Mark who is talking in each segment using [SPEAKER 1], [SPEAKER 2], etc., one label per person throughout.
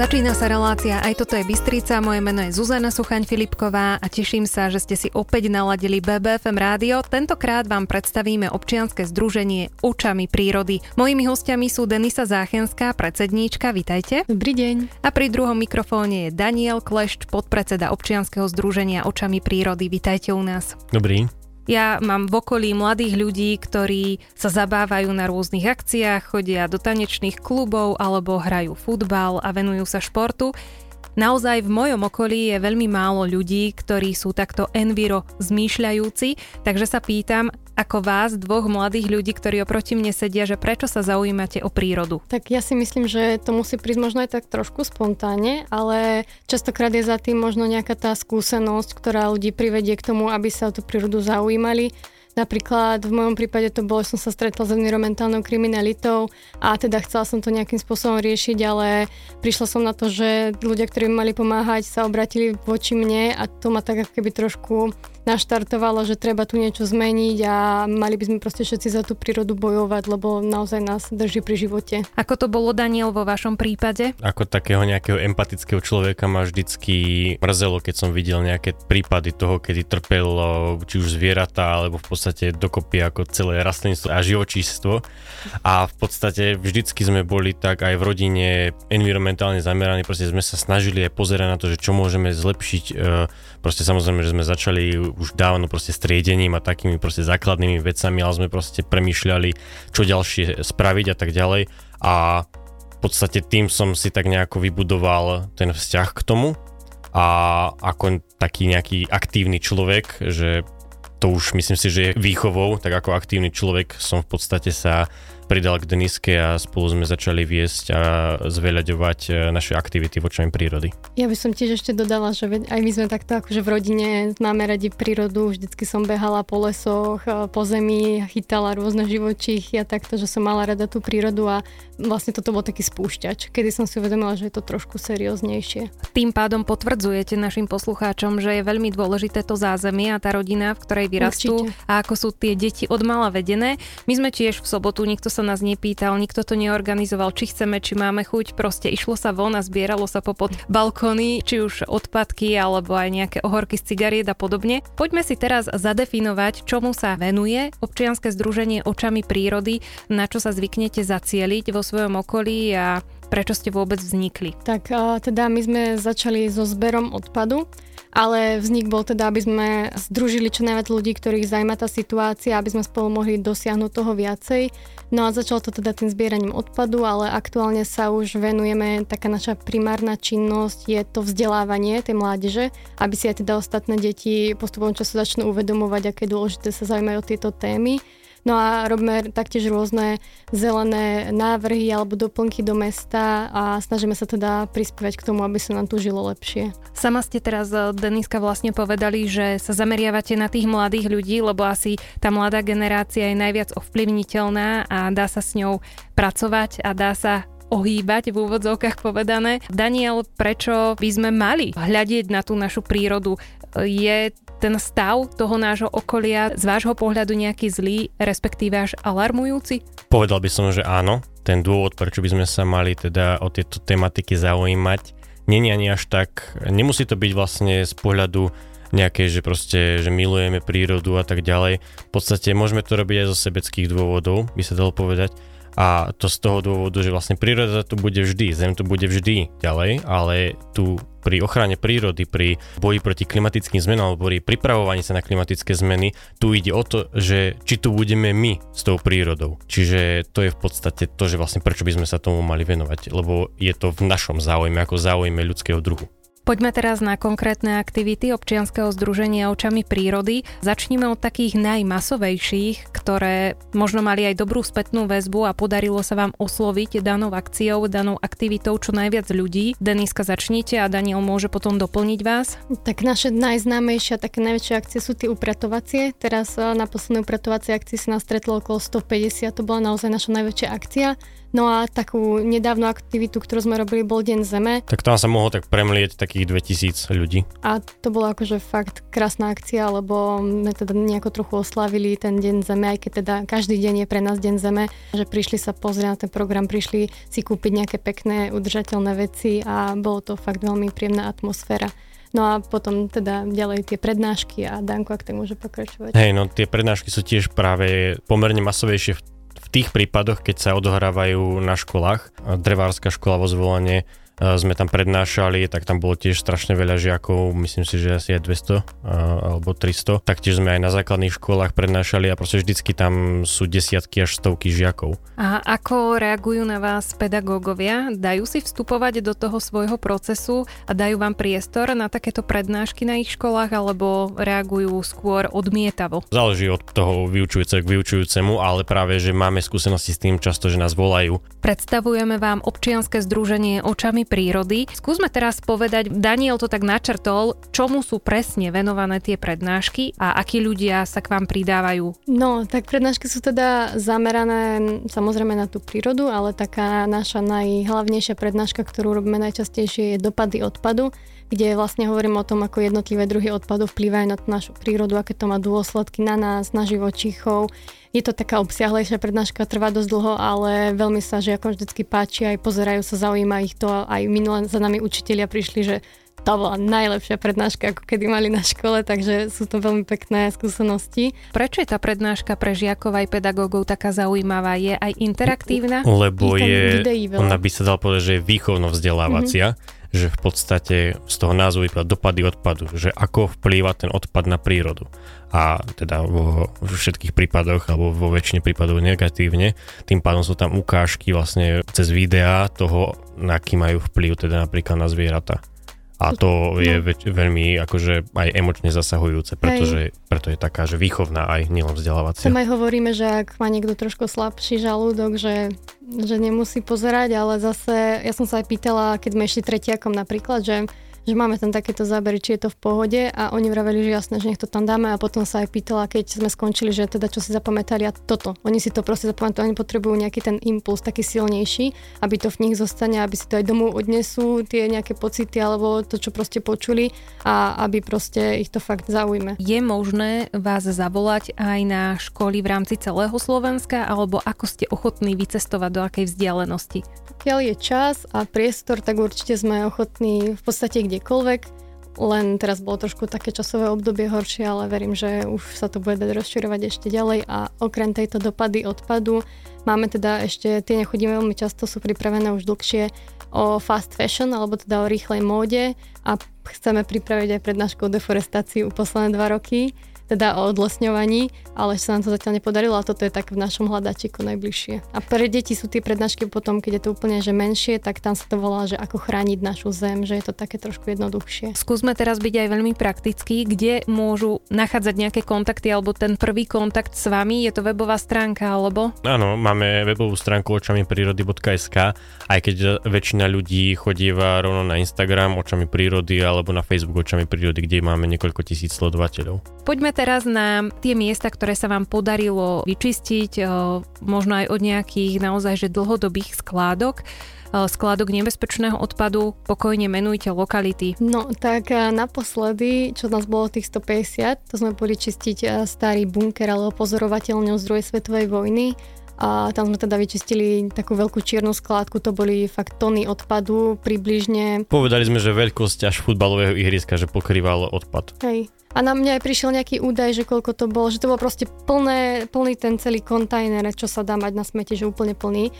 [SPEAKER 1] Začína sa relácia Aj toto je Bystrica, moje meno je Zuzana Suchaň Filipková a teším sa, že ste si opäť naladili BBFM rádio. Tentokrát vám predstavíme občianske združenie Očami prírody. Mojimi hostiami sú Denisa Záchenská, predsedníčka, vitajte.
[SPEAKER 2] Dobrý deň.
[SPEAKER 1] A pri druhom mikrofóne je Daniel Klešť, podpredseda občianskeho združenia Očami prírody. Vitajte u nás.
[SPEAKER 3] Dobrý.
[SPEAKER 1] Ja mám v okolí mladých ľudí, ktorí sa zabávajú na rôznych akciách, chodia do tanečných klubov alebo hrajú futbal a venujú sa športu. Naozaj v mojom okolí je veľmi málo ľudí, ktorí sú takto enviro zmýšľajúci, takže sa pýtam, ako vás, dvoch mladých ľudí, ktorí oproti mne sedia, že prečo sa zaujímate o prírodu?
[SPEAKER 2] Tak ja si myslím, že to musí prísť možno aj tak trošku spontánne, ale častokrát je za tým možno nejaká tá skúsenosť, ktorá ľudí privedie k tomu, aby sa o tú prírodu zaujímali Napríklad v mojom prípade to bolo, som sa stretla s environmentálnou kriminalitou a teda chcela som to nejakým spôsobom riešiť, ale prišla som na to, že ľudia, ktorí mi mali pomáhať, sa obratili voči mne a to ma tak ako keby trošku naštartovalo, že treba tu niečo zmeniť a mali by sme proste všetci za tú prírodu bojovať, lebo naozaj nás drží pri živote.
[SPEAKER 1] Ako to bolo, Daniel, vo vašom prípade?
[SPEAKER 3] Ako takého nejakého empatického človeka ma vždycky mrzelo, keď som videl nejaké prípady toho, kedy trpelo či už zvieratá, alebo v podstate dokopy ako celé rastlinstvo a živočístvo. A v podstate vždycky sme boli tak aj v rodine environmentálne zameraní, proste sme sa snažili aj pozerať na to, že čo môžeme zlepšiť. E, proste samozrejme, že sme začali už dávno proste striedením a takými proste základnými vecami, ale sme proste premýšľali, čo ďalšie spraviť a tak ďalej. A v podstate tým som si tak nejako vybudoval ten vzťah k tomu a ako taký nejaký aktívny človek, že to už myslím si, že je výchovou, tak ako aktívny človek som v podstate sa pridal k Deniske a spolu sme začali viesť a zveľaďovať e, naše aktivity v očami prírody.
[SPEAKER 2] Ja by som tiež ešte dodala, že aj my sme takto akože v rodine máme radi prírodu, vždycky som behala po lesoch, e, po zemi, chytala rôzne živočichy a takto, že som mala rada tú prírodu a vlastne toto bol taký spúšťač, kedy som si uvedomila, že je to trošku serióznejšie.
[SPEAKER 1] Tým pádom potvrdzujete našim poslucháčom, že je veľmi dôležité to zázemie a tá rodina, v ktorej vyrastú Určite. a ako sú tie deti od mala vedené. My sme tiež v sobotu, nikto sa sa nás nepýtal, nikto to neorganizoval, či chceme, či máme chuť, proste išlo sa von a zbieralo sa popod balkóny, či už odpadky alebo aj nejaké ohorky z cigariet a podobne. Poďme si teraz zadefinovať, čomu sa venuje občianske združenie očami prírody, na čo sa zvyknete zacieliť vo svojom okolí a prečo ste vôbec vznikli.
[SPEAKER 2] Tak teda my sme začali so zberom odpadu ale vznik bol teda, aby sme združili čo najviac ľudí, ktorých zaujíma tá situácia, aby sme spolu mohli dosiahnuť toho viacej. No a začalo to teda tým zbieraním odpadu, ale aktuálne sa už venujeme, taká naša primárna činnosť je to vzdelávanie tej mládeže, aby si aj teda ostatné deti postupom času začnú uvedomovať, aké dôležité sa zaujímajú o tieto témy. No a robíme taktiež rôzne zelené návrhy alebo doplnky do mesta a snažíme sa teda prispievať k tomu, aby sa nám tu žilo lepšie.
[SPEAKER 1] Sama ste teraz, eh, Deniska, vlastne povedali, že sa zameriavate na tých mladých ľudí, lebo asi tá mladá generácia je najviac ovplyvniteľná a dá sa s ňou pracovať a dá sa ohýbať v úvodzovkách povedané. Daniel, prečo by sme mali hľadieť na tú našu prírodu? Je ten stav toho nášho okolia z vášho pohľadu nejaký zlý, respektíve až alarmujúci?
[SPEAKER 3] Povedal by som, že áno. Ten dôvod, prečo by sme sa mali teda o tieto tematiky zaujímať, není ani až tak, nemusí to byť vlastne z pohľadu nejaké, že proste, že milujeme prírodu a tak ďalej. V podstate môžeme to robiť aj zo sebeckých dôvodov, by sa dalo povedať. A to z toho dôvodu, že vlastne príroda tu bude vždy, zem tu bude vždy ďalej, ale tu pri ochrane prírody, pri boji proti klimatickým zmenám alebo pri pripravovaní sa na klimatické zmeny, tu ide o to, že či tu budeme my s tou prírodou. Čiže to je v podstate to, že vlastne prečo by sme sa tomu mali venovať, lebo je to v našom záujme, ako záujme ľudského druhu.
[SPEAKER 1] Poďme teraz na konkrétne aktivity občianskeho združenia Očami prírody. Začníme od takých najmasovejších, ktoré možno mali aj dobrú spätnú väzbu a podarilo sa vám osloviť danou akciou, danou aktivitou čo najviac ľudí. Deniska začnite a Daniel môže potom doplniť vás.
[SPEAKER 2] Tak naše najznámejšie také najväčšie akcie sú tie upratovacie. Teraz eh, na poslednej upratovacej akcii sa nás stretlo okolo 150, to bola naozaj naša najväčšia akcia. No a takú nedávnu aktivitu, ktorú sme robili, bol Deň Zeme.
[SPEAKER 3] Tak tam sa mohlo tak premlieť takých 2000 ľudí.
[SPEAKER 2] A to bola akože fakt krásna akcia, lebo sme teda nejako trochu oslavili ten Deň Zeme, aj keď teda každý deň je pre nás Deň Zeme, že prišli sa pozrieť na ten program, prišli si kúpiť nejaké pekné, udržateľné veci a bolo to fakt veľmi príjemná atmosféra. No a potom teda ďalej tie prednášky a Danko, ak tak môže pokračovať.
[SPEAKER 3] Hej, no tie prednášky sú tiež práve pomerne masovejšie v tých prípadoch, keď sa odohrávajú na školách, drevárska škola vo zvolenie, sme tam prednášali, tak tam bolo tiež strašne veľa žiakov, myslím si, že asi aj 200 alebo 300. Taktiež sme aj na základných školách prednášali a proste vždycky tam sú desiatky až stovky žiakov.
[SPEAKER 1] A ako reagujú na vás pedagógovia? Dajú si vstupovať do toho svojho procesu a dajú vám priestor na takéto prednášky na ich školách alebo reagujú skôr odmietavo?
[SPEAKER 3] Záleží od toho vyučujúceho k vyučujúcemu, ale práve, že máme skúsenosti s tým často, že nás volajú.
[SPEAKER 1] Predstavujeme vám občianske združenie Očami prírody. Skúsme teraz povedať, Daniel to tak načrtol, čomu sú presne venované tie prednášky a akí ľudia sa k vám pridávajú.
[SPEAKER 2] No, tak prednášky sú teda zamerané samozrejme na tú prírodu, ale taká naša najhlavnejšia prednáška, ktorú robíme najčastejšie, je dopady odpadu kde vlastne hovorím o tom, ako jednotlivé druhy odpadov vplývajú na našu prírodu, aké to má dôsledky na nás, na živočíchov. Je to taká obsiahlejšia prednáška, trvá dosť dlho, ale veľmi sa žiakom vždycky páči, aj pozerajú sa, zaujíma ich to. Aj minulé za nami učitelia prišli, že to bola najlepšia prednáška, ako kedy mali na škole, takže sú to veľmi pekné skúsenosti.
[SPEAKER 1] Prečo je tá prednáška pre žiakov aj pedagógov taká zaujímavá? Je aj interaktívna?
[SPEAKER 3] Lebo je, ona by sa dal povedať, že je výchovno-vzdelávacia. Mm-hmm že v podstate z toho názvu vyplýva dopady odpadu, že ako vplýva ten odpad na prírodu. A teda vo všetkých prípadoch, alebo vo väčšine prípadov negatívne, tým pádom sú tam ukážky vlastne cez videá toho, na aký majú vplyv teda napríklad na zvieratá. A to je no. väč- veľmi akože aj emočne zasahujúce, pretože Hej. preto je taká, že výchovná aj nielen vzdelávacia.
[SPEAKER 2] Tam aj hovoríme, že ak má niekto trošku slabší žalúdok, že, že nemusí pozerať, ale zase ja som sa aj pýtala, keď sme išli tretiakom napríklad, že že máme tam takéto zábery, či je to v pohode a oni vraveli, že jasné, že nech to tam dáme a potom sa aj pýtala, keď sme skončili, že teda čo si zapamätali a toto. Oni si to proste zapamätajú, oni potrebujú nejaký ten impuls taký silnejší, aby to v nich zostane, aby si to aj domov odnesú, tie nejaké pocity alebo to, čo proste počuli a aby proste ich to fakt zaujme.
[SPEAKER 1] Je možné vás zavolať aj na školy v rámci celého Slovenska alebo ako ste ochotní vycestovať do akej vzdialenosti?
[SPEAKER 2] Pokiaľ je čas a priestor, tak určite sme ochotní v podstate kdekoľvek. Len teraz bolo trošku také časové obdobie horšie, ale verím, že už sa to bude dať rozširovať ešte ďalej. A okrem tejto dopady odpadu máme teda ešte, tie nechodíme veľmi často, sú pripravené už dlhšie o fast fashion, alebo teda o rýchlej móde. A chceme pripraviť aj prednášku o deforestácii posledné dva roky teda o odlesňovaní, ale sa nám to zatiaľ nepodarilo a toto je tak v našom hľadačiku najbližšie. A pre deti sú tie prednášky potom, keď je to úplne že menšie, tak tam sa to volá, že ako chrániť našu zem, že je to také trošku jednoduchšie.
[SPEAKER 1] Skúsme teraz byť aj veľmi praktický, kde môžu nachádzať nejaké kontakty alebo ten prvý kontakt s vami, je to webová stránka alebo?
[SPEAKER 3] Áno, máme webovú stránku očami prírody.sk, aj keď väčšina ľudí chodíva rovno na Instagram očami prírody alebo na Facebook očami prírody, kde máme niekoľko tisíc sledovateľov.
[SPEAKER 1] Poďme teraz na tie miesta, ktoré sa vám podarilo vyčistiť, možno aj od nejakých naozaj že dlhodobých skládok skládok nebezpečného odpadu, pokojne menujte lokality.
[SPEAKER 2] No tak naposledy, čo nás bolo tých 150, to sme boli čistiť starý bunker alebo pozorovateľňou z druhej svetovej vojny a tam sme teda vyčistili takú veľkú čiernu skládku, to boli fakt tony odpadu, približne.
[SPEAKER 3] Povedali sme, že veľkosť až futbalového ihriska, že pokrývalo odpad.
[SPEAKER 2] Hej, a na mňa aj prišiel nejaký údaj, že koľko to bolo, že to bol proste plné, plný ten celý kontajner, čo sa dá mať na smete, že úplne plný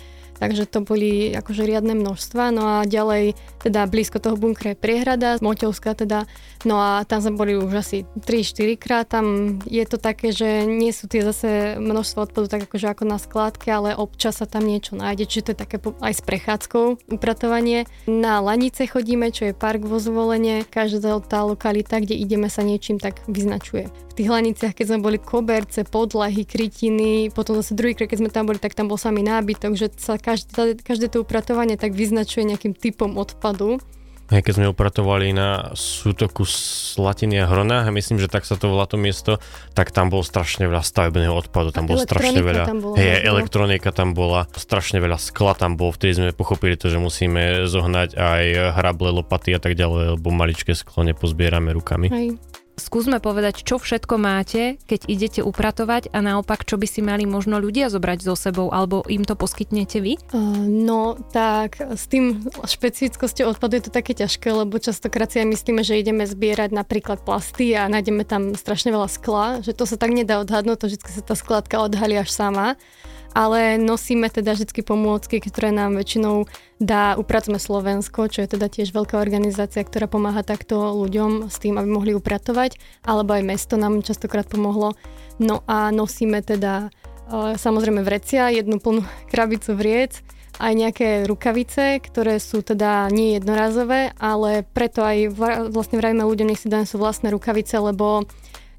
[SPEAKER 2] takže to boli akože riadne množstva. No a ďalej, teda blízko toho bunkra je priehrada, Moťovská teda, no a tam sme boli už asi 3-4 krát, tam je to také, že nie sú tie zase množstvo odpadu tak akože ako na skládke, ale občas sa tam niečo nájde, čiže to je také aj s prechádzkou upratovanie. Na Lanice chodíme, čo je park vo zvolenie, každá tá lokalita, kde ideme sa niečím tak vyznačuje. V tých Laniciach, keď sme boli koberce, podlahy, krytiny, potom zase druhýkrát, keď sme tam boli, tak tam bol samý nábytok, že sa každé, každé to upratovanie tak vyznačuje nejakým typom odpadu.
[SPEAKER 3] Hej, keď sme upratovali na sútoku Slatiny a Hrona, a myslím, že tak sa to volá to miesto, tak tam bolo strašne veľa stavebného odpadu, tam bolo strašne veľa,
[SPEAKER 2] tam bola,
[SPEAKER 3] hej, elektronika tam bola, strašne veľa skla tam bolo, vtedy sme pochopili to, že musíme zohnať aj hrable, lopaty a tak ďalej, lebo maličké sklo nepozbierame rukami.
[SPEAKER 2] Hej.
[SPEAKER 1] Skúsme povedať, čo všetko máte, keď idete upratovať a naopak, čo by si mali možno ľudia zobrať so sebou, alebo im to poskytnete vy?
[SPEAKER 2] No, tak s tým špecifickosťou odpadu je to také ťažké, lebo častokrát si aj myslíme, že ideme zbierať napríklad plasty a nájdeme tam strašne veľa skla, že to sa tak nedá odhadnúť, to vždy sa tá skladka odhalí až sama ale nosíme teda vždy pomôcky, ktoré nám väčšinou dá Upracme Slovensko, čo je teda tiež veľká organizácia, ktorá pomáha takto ľuďom s tým, aby mohli upratovať, alebo aj mesto nám častokrát pomohlo. No a nosíme teda e, samozrejme vrecia, jednu plnú krabicu vriec, aj nejaké rukavice, ktoré sú teda nie jednorazové, ale preto aj vlastne vrajme ľuďom, nech si dajú sú vlastné rukavice, lebo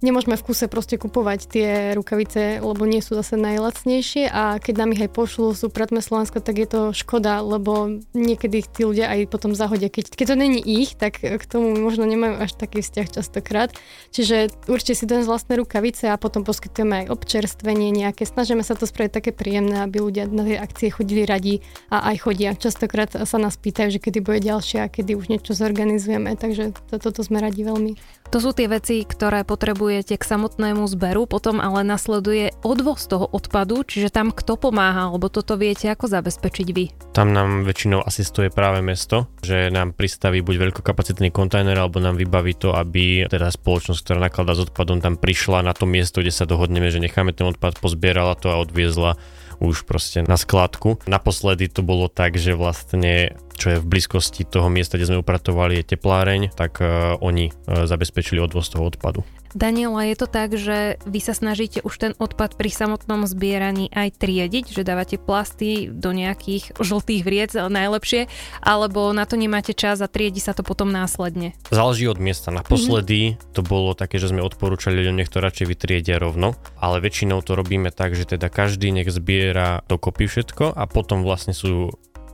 [SPEAKER 2] nemôžeme v kuse proste kupovať tie rukavice, lebo nie sú zase najlacnejšie a keď nám ich aj pošlú z Upratme Slovensko, tak je to škoda, lebo niekedy tí ľudia aj potom zahodia. Keď, keď to není ich, tak k tomu možno nemajú až taký vzťah častokrát. Čiže určite si dajú vlastné rukavice a potom poskytujeme aj občerstvenie nejaké. Snažíme sa to spraviť také príjemné, aby ľudia na tie akcie chodili radi a aj chodia. Častokrát sa nás pýtajú, že kedy bude ďalšia a kedy už niečo zorganizujeme, takže toto to sme radi veľmi.
[SPEAKER 1] To sú tie veci, ktoré potrebujete k samotnému zberu, potom ale nasleduje odvoz toho odpadu, čiže tam kto pomáha, alebo toto viete ako zabezpečiť vy?
[SPEAKER 3] Tam nám väčšinou asistuje práve mesto, že nám pristaví buď veľkokapacitný kontajner, alebo nám vybaví to, aby teda spoločnosť, ktorá nakladá s odpadom, tam prišla na to miesto, kde sa dohodneme, že necháme ten odpad, pozbierala to a odviezla už proste na skladku. Naposledy to bolo tak, že vlastne čo je v blízkosti toho miesta, kde sme upratovali, je tepláreň, tak uh, oni uh, zabezpečili odvoz toho odpadu.
[SPEAKER 1] Daniela, je to tak, že vy sa snažíte už ten odpad pri samotnom zbieraní aj triediť, že dávate plasty do nejakých žltých vriec najlepšie, alebo na to nemáte čas a triedi sa to potom následne?
[SPEAKER 3] Záleží od miesta. Naposledy mm-hmm. to bolo také, že sme odporúčali ľuďom, nech to radšej vytriedia rovno, ale väčšinou to robíme tak, že teda každý nech zbiera dokopy všetko a potom vlastne sú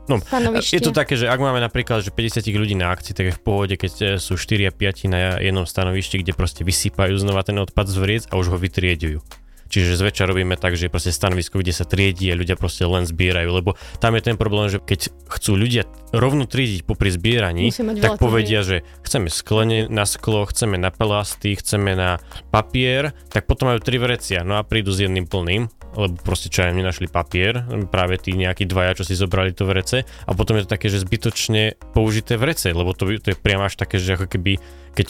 [SPEAKER 3] No, je to také, že ak máme napríklad že 50 ľudí na akcii, tak je v pohode, keď e, sú 4 a 5 na jednom stanovišti, kde proste vysypajú znova ten odpad z vriec a už ho vytriedujú. Čiže zväčša robíme tak, že proste stanovisko, kde sa triedí a ľudia proste len zbierajú, lebo tam je ten problém, že keď chcú ľudia rovno triediť popri zbieraní, tak povedia, že chceme sklene na sklo, chceme na plasty, chceme na papier, tak potom majú tri vrecia, no a prídu s jedným plným lebo proste čo aj nenašli papier, práve tí nejakí dvaja, čo si zobrali to vrece a potom je to také, že zbytočne použité vrece, lebo to, to je priamo až také, že ako keby keď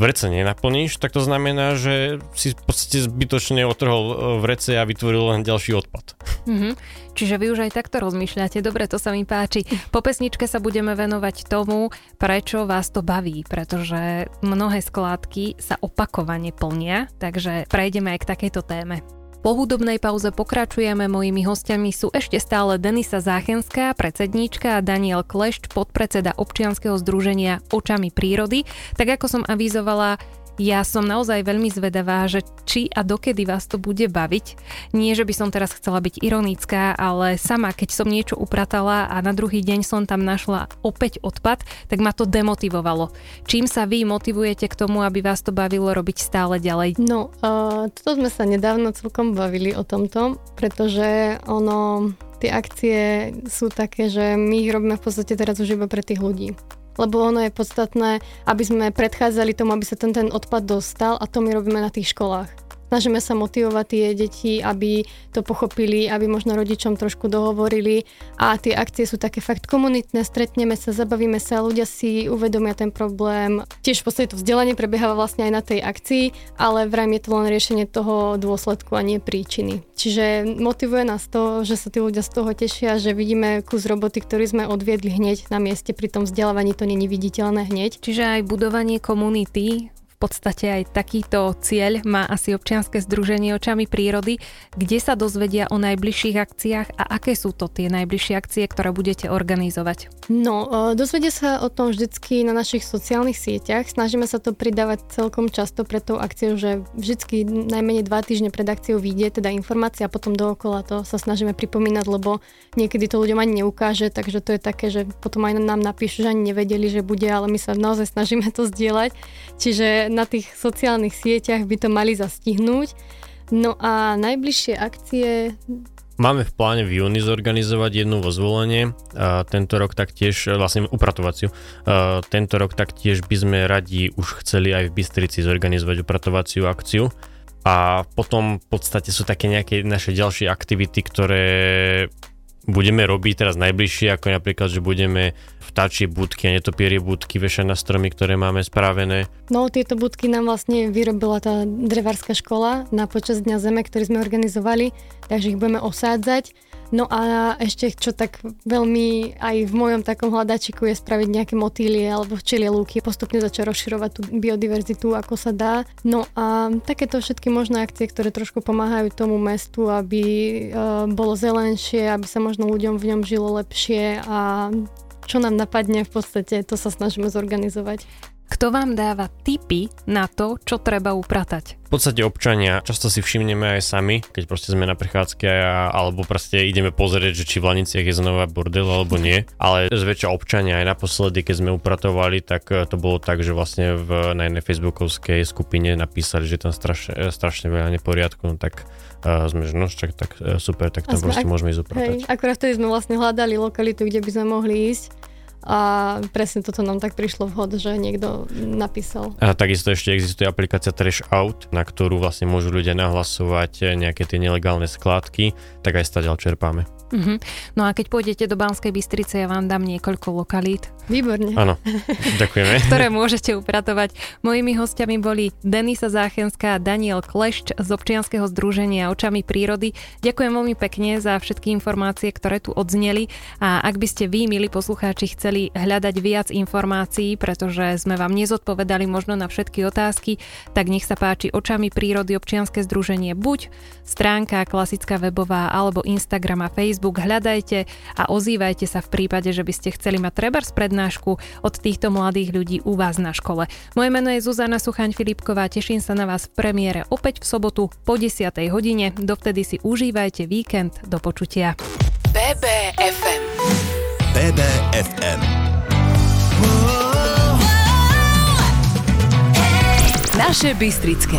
[SPEAKER 3] vrece nenaplníš, tak to znamená, že si v podstate zbytočne otrhol e, vrece a vytvoril len ďalší odpad.
[SPEAKER 1] Mm-hmm. Čiže vy už aj takto rozmýšľate, dobre, to sa mi páči. Po pesničke sa budeme venovať tomu, prečo vás to baví, pretože mnohé skládky sa opakovane plnia, takže prejdeme aj k takejto téme. Po hudobnej pauze pokračujeme. Mojimi hostiami sú ešte stále Denisa Záchenská, predsedníčka a Daniel Klešť, podpredseda občianskeho združenia Očami prírody. Tak ako som avizovala, ja som naozaj veľmi zvedavá, že či a dokedy vás to bude baviť. Nie, že by som teraz chcela byť ironická, ale sama, keď som niečo upratala a na druhý deň som tam našla opäť odpad, tak ma to demotivovalo. Čím sa vy motivujete k tomu, aby vás to bavilo robiť stále ďalej?
[SPEAKER 2] No, uh, toto sme sa nedávno celkom bavili o tomto, pretože ono, tie akcie sú také, že my ich robíme v podstate teraz už iba pre tých ľudí lebo ono je podstatné, aby sme predchádzali tomu, aby sa ten, ten odpad dostal a to my robíme na tých školách. Snažíme sa motivovať tie deti, aby to pochopili, aby možno rodičom trošku dohovorili a tie akcie sú také fakt komunitné, stretneme sa, zabavíme sa, ľudia si uvedomia ten problém. Tiež v podstate to vzdelanie prebieha vlastne aj na tej akcii, ale vrajme je to len riešenie toho dôsledku a nie príčiny. Čiže motivuje nás to, že sa tí ľudia z toho tešia, že vidíme kus roboty, ktorý sme odviedli hneď na mieste, pri tom vzdelávaní to není viditeľné hneď.
[SPEAKER 1] Čiže aj budovanie komunity v podstate aj takýto cieľ má asi občianske združenie očami prírody, kde sa dozvedia o najbližších akciách a aké sú to tie najbližšie akcie, ktoré budete organizovať?
[SPEAKER 2] No, e, dozvedia sa o tom vždycky na našich sociálnych sieťach. Snažíme sa to pridávať celkom často pred tou akciou, že vždycky najmenej dva týždne pred akciou vyjde teda informácia a potom dookola to sa snažíme pripomínať, lebo niekedy to ľuďom ani neukáže, takže to je také, že potom aj nám napíšu, že ani nevedeli, že bude, ale my sa naozaj snažíme to zdieľať. Čiže na tých sociálnych sieťach by to mali zastihnúť. No a najbližšie akcie
[SPEAKER 3] Máme v pláne v júni zorganizovať jednu vo zvolenie. A tento rok taktiež, vlastne upratovaciu. A tento rok taktiež by sme radi už chceli aj v Bystrici zorganizovať upratovaciu akciu. A potom v podstate sú také nejaké naše ďalšie aktivity, ktoré budeme robiť teraz najbližšie, ako napríklad, že budeme vtáčie budky a netopierie budky vešať na stromy, ktoré máme spravené.
[SPEAKER 2] No tieto budky nám vlastne vyrobila tá drevárska škola na počas Dňa Zeme, ktorý sme organizovali, takže ich budeme osádzať No a ešte čo tak veľmi aj v mojom takom hľadačiku je spraviť nejaké motýlie alebo včelie lúky, postupne začať rozširovať tú biodiverzitu, ako sa dá. No a takéto všetky možné akcie, ktoré trošku pomáhajú tomu mestu, aby uh, bolo zelenšie, aby sa možno ľuďom v ňom žilo lepšie a čo nám napadne v podstate, to sa snažíme zorganizovať.
[SPEAKER 1] Kto vám dáva tipy na to, čo treba upratať?
[SPEAKER 3] V podstate občania často si všimneme aj sami, keď proste sme na prechádzke alebo proste ideme pozrieť, že či v Laniciach je znova bordel alebo nie. Ale zväčša občania aj naposledy, keď sme upratovali, tak eh, to bolo tak, že vlastne v, na jednej facebookovskej skupine napísali, že tam strašne, eh, strašne veľa neporiadku, no tak uh, sme, že no čak, tak super, tak tam proste ak, môžeme ísť upratať. Hej,
[SPEAKER 2] akurát vtedy sme vlastne hľadali lokalitu, kde by sme mohli ísť a presne toto nám tak prišlo vhod, že niekto napísal.
[SPEAKER 3] A takisto ešte existuje aplikácia Trash Out, na ktorú vlastne môžu ľudia nahlasovať nejaké tie nelegálne skládky, tak aj stadiaľ čerpáme.
[SPEAKER 1] Uh-huh. No a keď pôjdete do Banskej Bystrice, ja vám dám niekoľko lokalít.
[SPEAKER 2] Výborne.
[SPEAKER 3] Áno, ďakujeme.
[SPEAKER 1] ktoré môžete upratovať. Mojimi hostiami boli Denisa Záchenská a Daniel Klešč z občianskeho združenia Očami prírody. Ďakujem veľmi pekne za všetky informácie, ktoré tu odzneli a ak by ste vy, milí poslucháči, chceli hľadať viac informácií, pretože sme vám nezodpovedali možno na všetky otázky, tak nech sa páči Očami prírody občianske združenie buď stránka klasická webová alebo Instagram a Facebook hľadajte a ozývajte sa v prípade, že by ste chceli mať trebárs prednášku od týchto mladých ľudí u vás na škole. Moje meno je Zuzana Suchaň Filipková, teším sa na vás v premiére opäť v sobotu po 10. hodine. Dovtedy si užívajte víkend. Do počutia. BBFM BBFM Naše Bystrické.